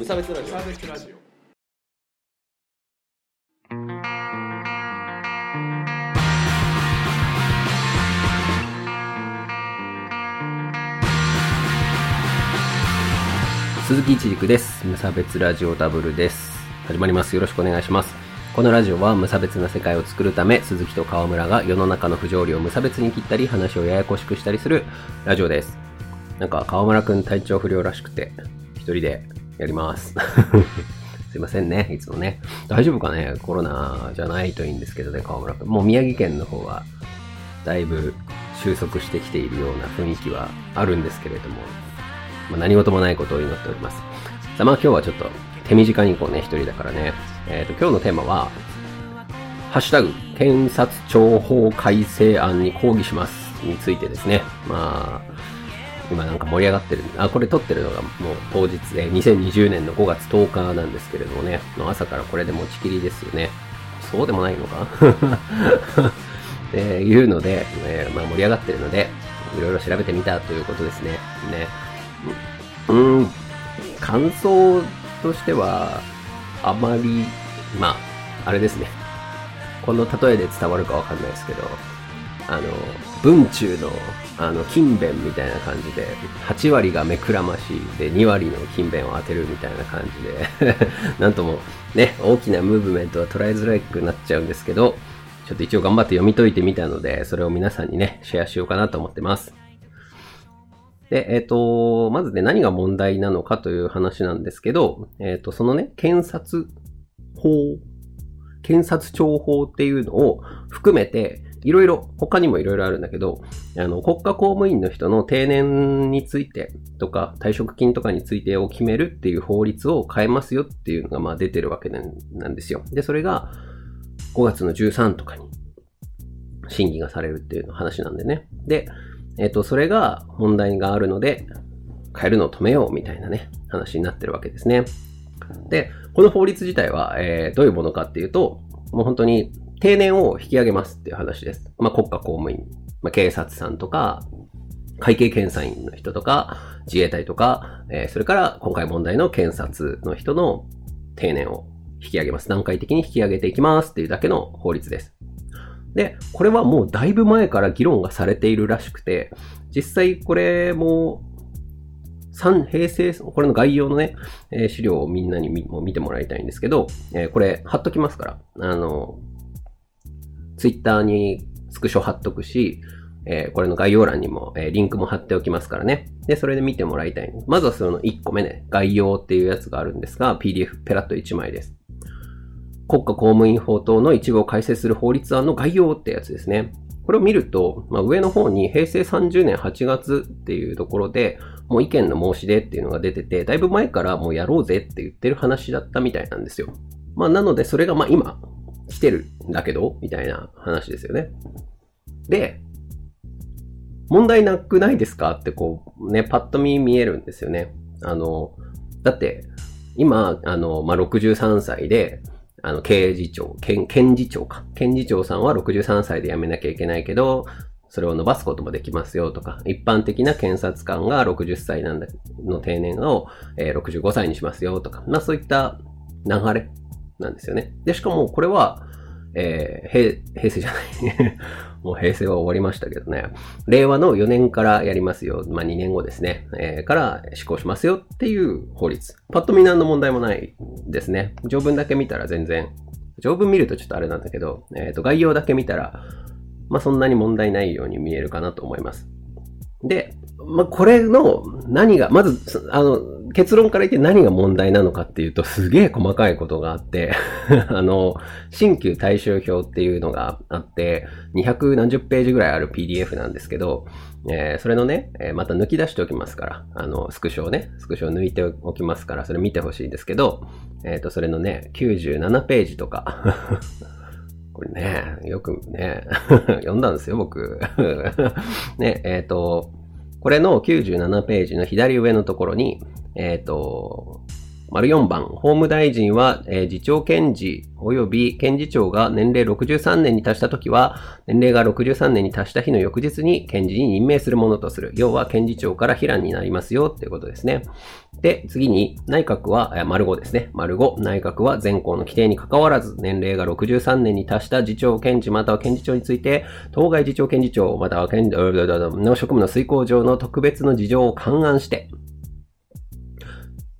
無差別ラジオ。鈴木一軸です。無差別ラジオダブルです。始まります。よろしくお願いします。このラジオは無差別な世界を作るため鈴木と川村が世の中の不条理を無差別に切ったり話をややこしくしたりするラジオです。なんか川村くん体調不良らしくて一人でやります すいませんねいつもね大丈夫かねコロナじゃないといいんですけどね川村くんもう宮城県の方はだいぶ収束してきているような雰囲気はあるんですけれどもまあ、何事もないことを祈っております。さあ、まあ今日はちょっと手短にこうね、一人だからね、えっ、と、今日のテーマは、ハッシュタグ、検察庁法改正案に抗議しますについてですね。まあ、今なんか盛り上がってる。あ、これ撮ってるのがもう当日で、2020年の5月10日なんですけれどもね、の朝からこれで持ちきりですよね。そうでもないのか？っ ていうので、えーまあ、盛り上がってるので、いろいろ調べてみたということですね。ね。うん、感想としては、あまり、まあ、あれですね。この例えで伝わるかわかんないですけど、あの、文中の、あの、勤勉みたいな感じで、8割が目くらましで、2割の勤勉を当てるみたいな感じで、なんともね、大きなムーブメントは捉えづらくなっちゃうんですけど、ちょっと一応頑張って読み解いてみたので、それを皆さんにね、シェアしようかなと思ってます。で、えっ、と、まずね、何が問題なのかという話なんですけど、えっ、と、そのね、検察法、検察庁法っていうのを含めて、いろいろ、他にもいろいろあるんだけど、あの、国家公務員の人の定年についてとか、退職金とかについてを決めるっていう法律を変えますよっていうのが、まあ出てるわけなんですよ。で、それが5月の13とかに審議がされるっていう話なんでね。で、えっ、と、それが問題があるので、変えるのを止めようみたいなね、話になってるわけですね。で、この法律自体は、えーどういうものかっていうと、もう本当に定年を引き上げますっていう話です。まあ、国家公務員、まあ、警察さんとか、会計検査員の人とか、自衛隊とか、えーそれから今回問題の検察の人の定年を引き上げます。段階的に引き上げていきますっていうだけの法律です。で、これはもうだいぶ前から議論がされているらしくて、実際これも、三平成、これの概要のね、えー資料をみんなにも見てもらいたいんですけど、えーこれ貼っときますから、あの、ツイッターにスクショ貼っとくし、えーこれの概要欄にも、えーリンクも貼っておきますからね。で、それで見てもらいたい。まずはその1個目ね、概要っていうやつがあるんですが、PDF ペラッと1枚です。国家公務員法等の一部を改正する法律案の概要ってやつですね。これを見ると、まあ、上の方に平成30年8月っていうところで、もう意見の申し出っていうのが出てて、だいぶ前からもうやろうぜって言ってる話だったみたいなんですよ。まあなのでそれがまあ今来てるんだけど、みたいな話ですよね。で、問題なくないですかってこうね、パッと見見えるんですよね。あの、だって、今、あの、まあ、63歳で、あの、刑事長、検、検事長か。検事長さんは63歳で辞めなきゃいけないけど、それを伸ばすこともできますよとか、一般的な検察官が60歳なんだの定年を、えー65歳にしますよとか、まあそういった流れなんですよね。で、しかもこれは、えー平、平成じゃない。もう平成は終わりましたけどね。令和の4年からやりますよ。まあ2年後ですね。えーから施行しますよっていう法律。パッと見何の問題もないですね。条文だけ見たら全然、条文見るとちょっとあれなんだけど、えっ、と、概要だけ見たら、まあそんなに問題ないように見えるかなと思います。で、まあ、これの何が、まず、あの、結論から言って何が問題なのかっていうと、すげえ細かいことがあって、あの、新旧対象表っていうのがあって、200ページぐらいある PDF なんですけど、えーそれのね、えーまた抜き出しておきますから、あの、スクショをね、スクショを抜いておきますから、それ見てほしいんですけど、えっ、と、それのね、97ページとか、これね、よくね、読んだんですよ、僕。ね、えっ、と、これの97ページの左上のところに、えっ、と、丸4番、法務大臣は、えー、次長検事及び検事長が年齢63年に達したときは、年齢が63年に達した日の翌日に検事に任命するものとする。要は検事長から非難になりますよっていうことですね。で、次に、内閣は、えー、丸5ですね。丸5、内閣は全校の規定に関わらず、年齢が63年に達した次長検事または検事長について、当該次長検事長または検事の職務の遂行上の特別の事情を勘案して、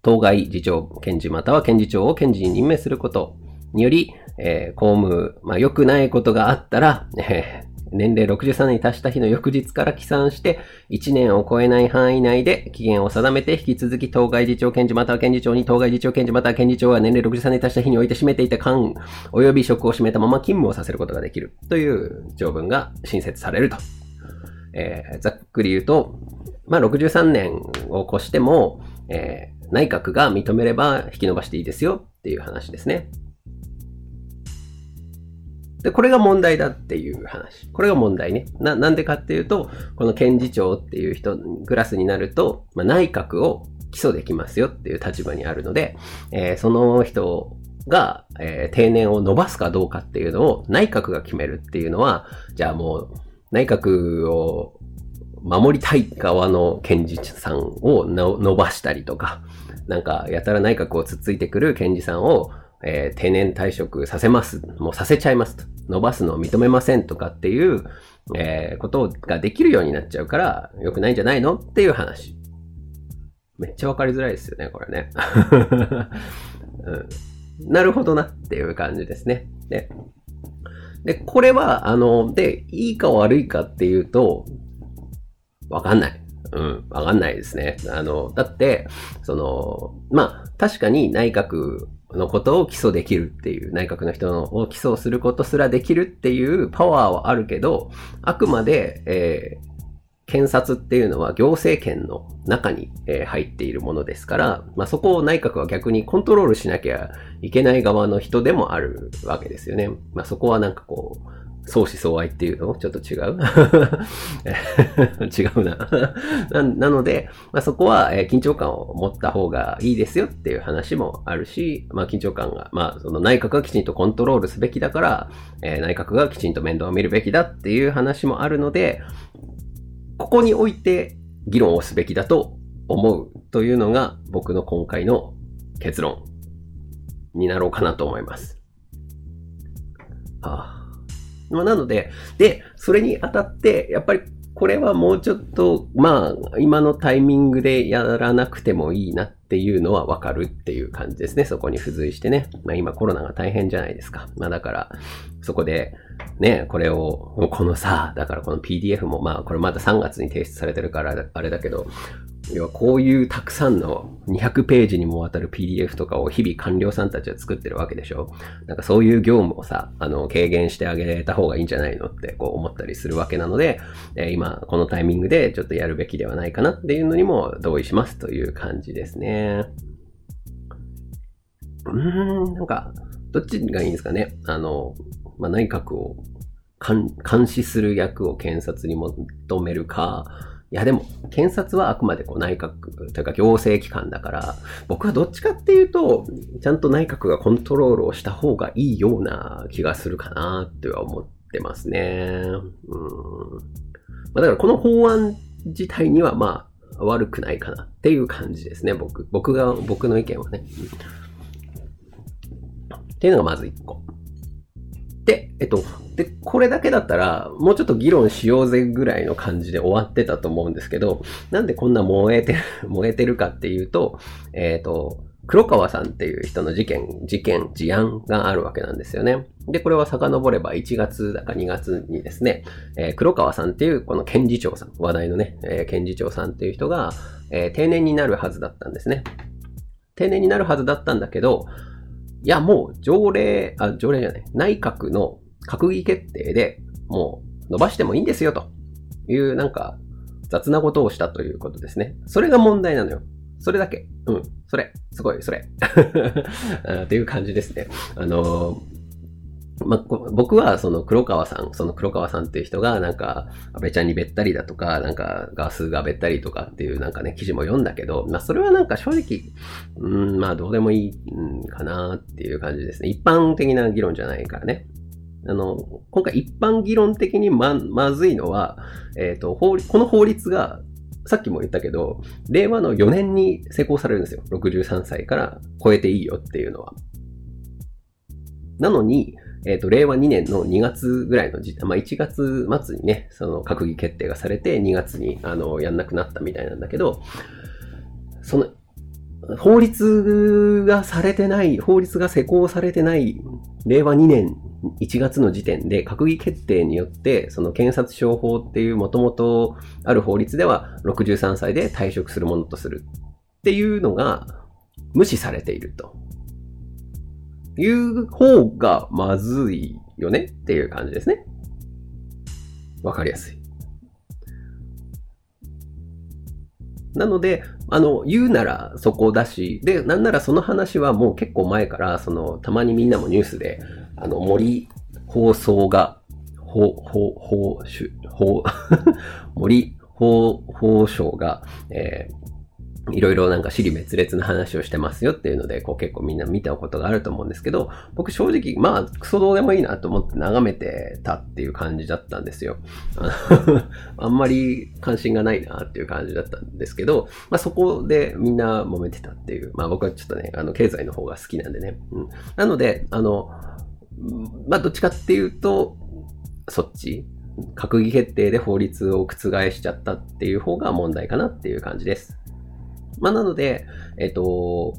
当該次長、検事または検事長を検事に任命することにより、えー、公務、まあ、良くないことがあったら、えー年齢63年に達した日の翌日から起算して、1年を超えない範囲内で期限を定めて、引き続き当該次長検事または検事長に、当該次長検事または検事長は年齢63年に達した日において占めていた官、及び職を占めたまま勤務をさせることができる。という条文が新設されると。えー、ざっくり言うと、まあ、63年を越しても、えー、内閣が認めれば引き伸ばしていいですよっていう話ですね。で、これが問題だっていう話。これが問題ね。な、なんでかっていうと、この検事長っていう人、クラスになると、まあ、内閣を起訴できますよっていう立場にあるので、えー、その人が、えー、定年を伸ばすかどうかっていうのを内閣が決めるっていうのは、じゃあもう内閣を守りたい側の検事さんを伸ばしたりとか、なんかやたら内閣をつっついてくる検事さんを、えー、定年退職させます。もうさせちゃいますと。伸ばすのを認めませんとかっていう、えー、ことができるようになっちゃうから、良くないんじゃないのっていう話。めっちゃわかりづらいですよね、これね。うん、なるほどなっていう感じですね。で、で、これは、あの、で、いいか悪いかっていうと、わかんない。うん、わかんないですね。あの、だって、その、まあ、確かに内閣のことを起訴できるっていう、内閣の人を起訴することすらできるっていうパワーはあるけど、あくまで、えー、検察っていうのは行政権の中に、え、入っているものですから、まあ、そこを内閣は逆にコントロールしなきゃいけない側の人でもあるわけですよね。まあ、そこはなんかこう、相思相愛っていうの？ちょっと違う？違うな な。ので、まあ、そこは、え、緊張感を持った方がいいですよっていう話もあるし、まあ、緊張感が、まあ、その内閣がきちんとコントロールすべきだから、えー、内閣がきちんと面倒を見るべきだっていう話もあるので、ここにおいて議論をすべきだと思うというのが僕の今回の結論になろうかなと思います。ああまあ、なので、で、それにあたって、やっぱりこれはもうちょっと、まあ、今のタイミングでやらなくてもいいなっていうのはわかるっていう感じですね。そこに付随してね。まあ今コロナが大変じゃないですか。まあだから、そこで、ね、これを、このさ、だからこの PDF もまあこれまだ3月に提出されてるからあれだけど、要はこういうたくさんの200ページにもわたる PDF とかを日々官僚さんたちは作ってるわけでしょなんかそういう業務をさ、あの、軽減してあげた方がいいんじゃないの？ってこう思ったりするわけなので、え今このタイミングでちょっとやるべきではないかなっていうのにも同意しますという感じですね。うーん、なんか、どっちがいいんですかね？あの、まあ、内閣を監視する役を検察に求めるか、いやでも、検察はあくまでこう内閣というか行政機関だから、僕はどっちかっていうと、ちゃんと内閣がコントロールをした方がいいような気がするかなっては思ってますね。うん。ま、だからこの法案自体にはまあ悪くないかなっていう感じですね。僕、僕が、僕の意見はね。っていうのがまず一個。で、えっと、で、これだけだったら、もうちょっと議論しようぜぐらいの感じで終わってたと思うんですけど、なんでこんな燃えてる、燃えてるかっていうと、えっ、と、黒川さんっていう人の事件、事件、事案があるわけなんですよね。で、これは遡れば1月だか2月にですね、えー、黒川さんっていうこの検事長さん、話題のね、えー、検事長さんっていう人が、えー、定年になるはずだったんですね。定年になるはずだったんだけど、いや、もう条例、あ、条例じゃない、内閣の閣議決定でもう伸ばしてもいいんですよというなんか雑なことをしたということですね。それが問題なのよ。それだけ。うん。それ。すごい、それ。っていう感じですね。あのまあ、僕はその黒川さん、その黒川さんっていう人がなんか安倍ちゃんにべったりだとか、なんかガスがべったりとかっていうなんかね、記事も読んだけど、まあそれはなんか正直、うん、まあどうでもいいかなっていう感じですね。一般的な議論じゃないからね。あの、今回一般議論的にま、まずいのは、えっ、ー、と、法、この法律がさっきも言ったけど、令和の4年に施行されるんですよ。63歳から超えていいよっていうのは。なのに、えっ、ー、と、令和2年の2月ぐらいの時点、まあ、1月末にね、その閣議決定がされて、2月に、あの、やんなくなったみたいなんだけど、その、法律がされてない、法律が施行されてない、令和2年1月の時点で閣議決定によって、その検察庁法っていうもともとある法律では63歳で退職するものとするっていうのが無視されていると。いう方がまずいよねっていう感じですね。わかりやすい。なので、あの、言うならそこだし、で、なんならその話はもう結構前から、その、たまにみんなもニュースで、あの、森放送が、法、法、法、法、森法、法省が、えー、いろいろなんか尻滅裂な話をしてますよっていうので、こう結構みんな見たことがあると思うんですけど、僕正直、まあ、クソどうでもいいなと思って眺めてたっていう感じだったんですよ。あんまり関心がないなっていう感じだったんですけど、まあそこでみんな揉めてたっていう、まあ僕はちょっとね、あの、経済の方が好きなんでね。うん、なので、あの、まあどっちかっていうと、そっち閣議決定で法律を覆しちゃったっていう方が問題かなっていう感じです。まあ、なので、えっ、と、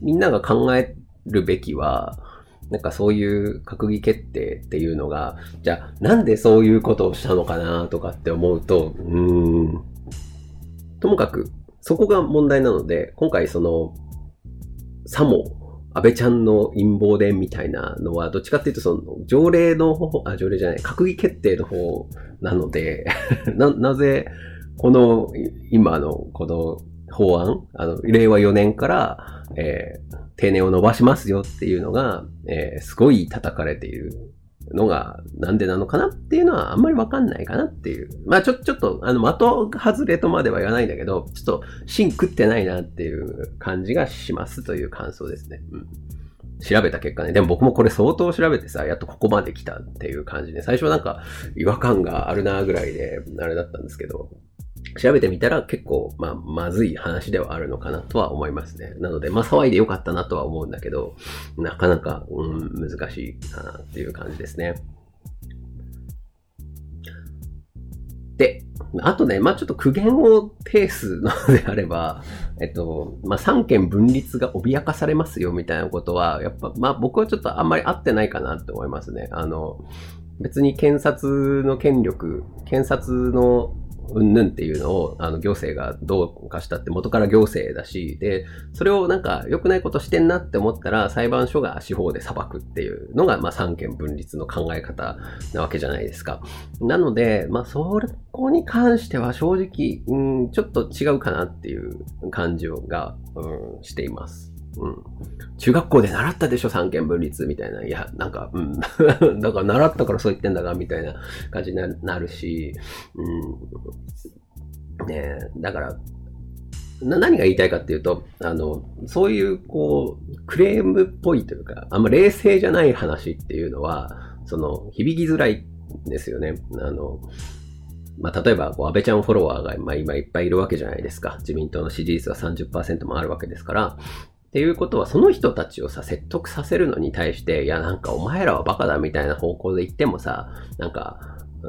みんなが考えるべきは、なんかそういう閣議決定っていうのが、じゃあなんでそういうことをしたのかなとかって思うと、うーん。ともかく、そこが問題なので、今回その、さも、安倍ちゃんの陰謀伝みたいなのは、どっちかっていうと、その、条例の方、あ、条例じゃない、閣議決定の方なので な、なぜ、この、今のこの法案、あの、令和4年から、えー、定年を伸ばしますよっていうのが、えー、すごい叩かれているのが、なんでなのかなっていうのはあんまりわかんないかなっていう。まあちょ、ちょっと、あの、的外れとまでは言わないんだけど、ちょっと、芯食ってないなっていう感じがしますという感想ですね。うん。調べた結果ね、でも僕もこれ相当調べてさ、やっとここまで来たっていう感じで、最初はなんか違和感があるなぐらいで、あれだったんですけど、調べてみたら結構、まあ、まずい話ではあるのかなとは思いますね。なので、まあ、騒いでよかったなとは思うんだけど、なかなか、うん、難しいかなっていう感じですね。で、あとね、まあちょっと苦言を呈すのであれば、えっと、まあ三権分立が脅かされますよみたいなことは、やっぱ、まあ僕はちょっとあんまり合ってないかなって思いますね。あの、別に検察の権力、検察のうんぬんっていうのを、あの、行政がどうかしたって元から行政だし、で、それをなんか良くないことしてんなって思ったら、裁判所が司法で裁くっていうのが、まあ、三権分立の考え方なわけじゃないですか。なので、まあ、そこに関しては正直、うん、ちょっと違うかなっていう感じが、うん、しています。うん。中学校で習ったでしょ？三権分立みたいな。いや、なんか、うん。だから習ったからそう言ってんだが、みたいな感じになるし、うん。ねだから、な、何が言いたいかっていうと、あの、そういう、こう、クレームっぽいというか、あんま冷静じゃない話っていうのは、その、響きづらいんですよね。あの、まあ、例えば、こう、安倍ちゃんフォロワーが、ま、今いっぱいいるわけじゃないですか。自民党の支持率は30%もあるわけですから、っていうことは、その人たちをさ、説得させるのに対して、いや、なんかお前らはバカだみたいな方向で言ってもさ、なんか、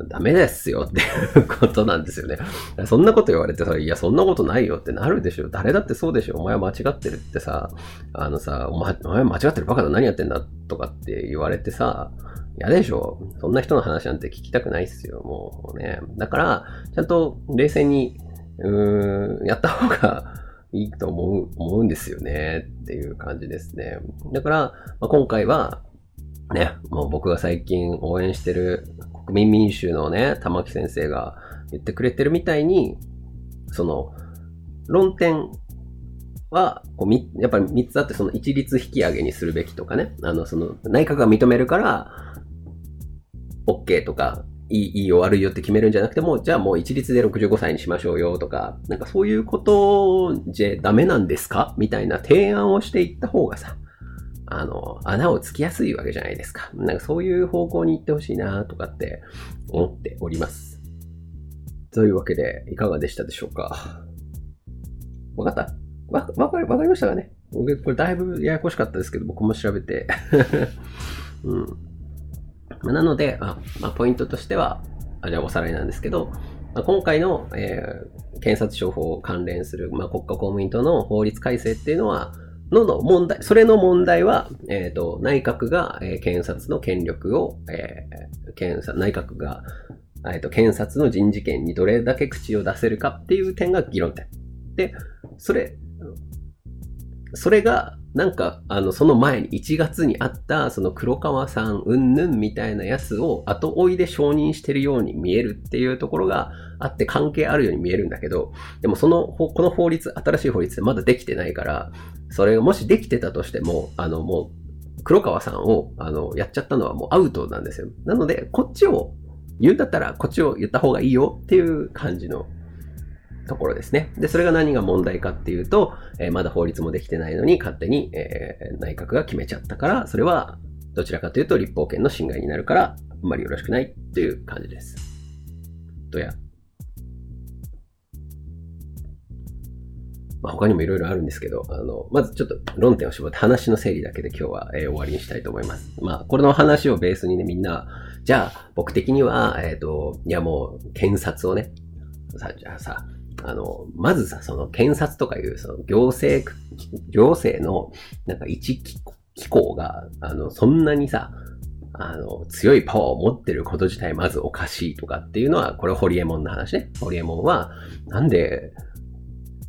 ダメですよっていうことなんですよね。そんなこと言われてさ、いや、そんなことないよってなるでしょ。誰だってそうでしょ。お前は間違ってるってさ、あのさ、お前お前間違ってるバカだ何やってんだとかって言われてさ、嫌でしょ。そんな人の話なんて聞きたくないっすよ。もうね。だから、ちゃんと冷静に、うーん、やった方がいいと思う、思うんですよねっていう感じですね。だから、まあ、今回は、ね、もう僕が最近応援してる国民民衆のね、玉木先生が言ってくれてるみたいに、その、論点は、こうやっぱり3つあって、その一律引き上げにするべきとかね、あの、その内閣が認めるから、OK とか、いいいいよ悪いよって決めるんじゃなくても、じゃあもう一律で65歳にしましょうよとか、なんかそういうことじゃダメなんですか？みたいな提案をしていった方がさ、あの、穴をつきやすいわけじゃないですか。なんかそういう方向に行ってほしいなとかって思っております。というわけで、いかがでしたでしょうか？わかった？わ、わかり、わかりましたかね？僕、これだいぶややこしかったですけど、僕も調べて。うん。まなので、あまあ、ポイントとしては、あじゃあおさらいなんですけど、まあ、今回の、えー、検察庁法関連する、まあ、国家公務員等の法律改正っていうのは、のの問題、それの問題は、えっ、ー、と、内閣が、えー、検察の権力を、えー、検察、内閣が、えっ、と、検察の人事権にどれだけ口を出せるかっていう点が議論点。で、それ、それが、なんか、あの、その前に1月にあった、その黒川さん、うんぬんみたいなやつを後追いで承認してるように見えるっていうところがあって関係あるように見えるんだけど、でもその、この法律、新しい法律でまだできてないから、それがもしできてたとしても、あの、もう、黒川さんを、あの、やっちゃったのはもうアウトなんですよ。なので、こっちを言うんだったら、こっちを言った方がいいよっていう感じのところですね。で、それが何が問題かっていうと、えー、まだ法律もできてないのに勝手に、えー、内閣が決めちゃったから、それはどちらかというと立法権の侵害になるから、あんまりよろしくないっていう感じです。どや。まあ、他にもいろいろあるんですけど、あの、まずちょっと論点を絞って話の整理だけで今日は、えー、終わりにしたいと思います。まあ、これの話をベースにね、みんな、じゃあ、僕的には、えっ、ー、と、いやもう、検察をね、さ、じゃあさ、あの、まずさ、その検察とかいう、その行政、行政の、なんか一機構が、あの、そんなにさ、あの、強いパワーを持ってること自体まずおかしいとかっていうのは、これホリエモンの話ね。ホリエモンは、なんで、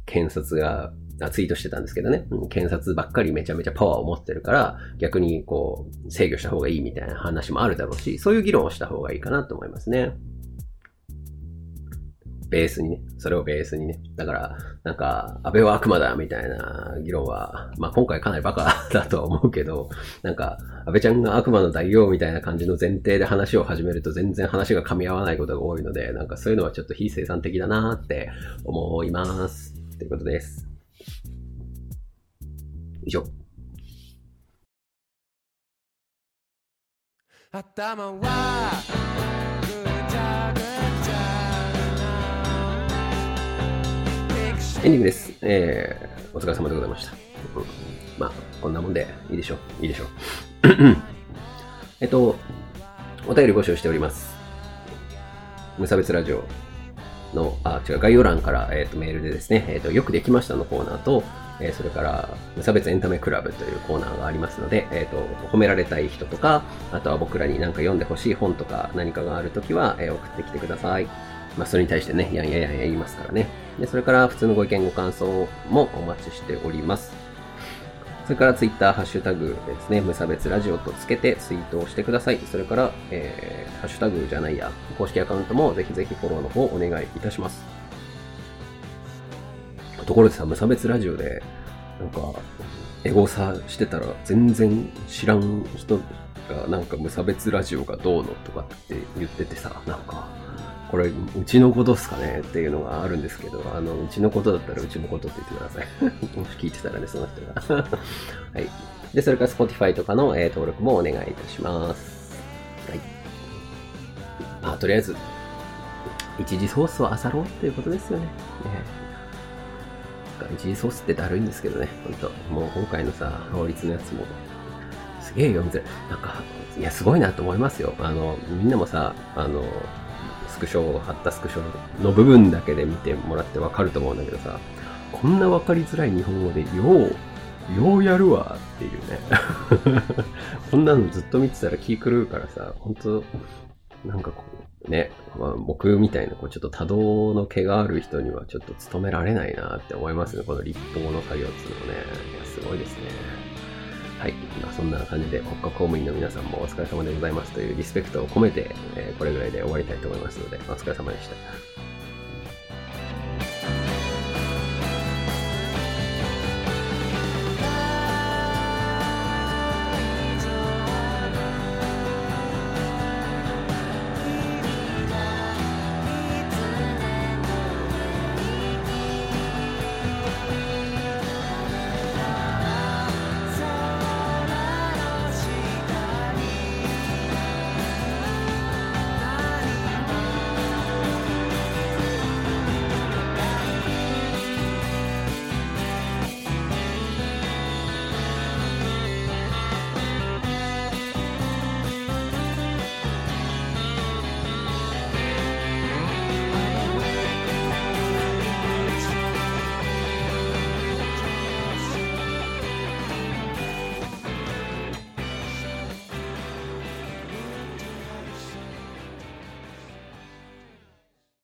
検察が、ツイートしてたんですけどね、検察ばっかりめちゃめちゃパワーを持ってるから、逆にこう、制御した方がいいみたいな話もあるだろうし、そういう議論をした方がいいかなと思いますね。ベースにね、それをベースにね。だから、なんか、安倍は悪魔だみたいな議論は、まあ今回かなりバカだとは思うけど、なんか、安倍ちゃんが悪魔の代表みたいな感じの前提で話を始めると全然話が噛み合わないことが多いので、なんかそういうのはちょっと非生産的だなって思います。ということです。以上。頭はエンディングです。えー、お疲れ様でございました。うん、まあ、こんなもんでいいでしょう。いいでしょう。えっと、お便り募集しております。無差別ラジオの、あ、違う、概要欄から、えっ、と、メールでですね、えっ、と、よくできましたのコーナーと、えーそれから、無差別エンタメクラブというコーナーがありますので、えっ、と、褒められたい人とか、あとは僕らに何か読んでほしい本とか何かがあるときは、え送ってきてください。まあ、それに対してね、やんやんやんや言いますからね。で、それから普通のご意見ご感想もお待ちしております。それからツイッターハッシュタグですね、無差別ラジオとつけてツイートをしてください。それから、えー、ハッシュタグじゃないや、公式アカウントもぜひぜひフォローの方お願いいたします。ところでさ、無差別ラジオで、なんか、エゴサしてたら全然知らん人がなんか無差別ラジオがどうのとかって言っててさ、なんか、これ、うちのことっすかねっていうのがあるんですけど、あの、うちのことだったらうちのことって言ってください。もし聞いてたらね、その人が。はい。で、それから Spotify とかの、えー、登録もお願いいたします。はい。まあ、とりあえず、一次ソースを漁ろうっていうことですよね。ね一次ソースってだるいんですけどね、ほんと。もう今回のさ、法律のやつも、すげえ読みづらい。なんか、いや、すごいなと思いますよ。あの、みんなもさ、あの、クショ貼ったスクショの部分だけで見てもらってわかると思うんだけどさ、こんなわかりづらい日本語で、よう、ようやるわっていうね。こんなのずっと見てたら気狂うからさ、本当なんかこう、ね、まあ、僕みたいなこうちょっと多動の毛がある人にはちょっと務められないなって思いますね。この立法の作業っていうのね。いや、すごいですね。はい。まあ、そんな感じで国家公務員の皆さんもお疲れ様でございますというリスペクトを込めて、えー、これぐらいで終わりたいと思いますので、お疲れ様でした。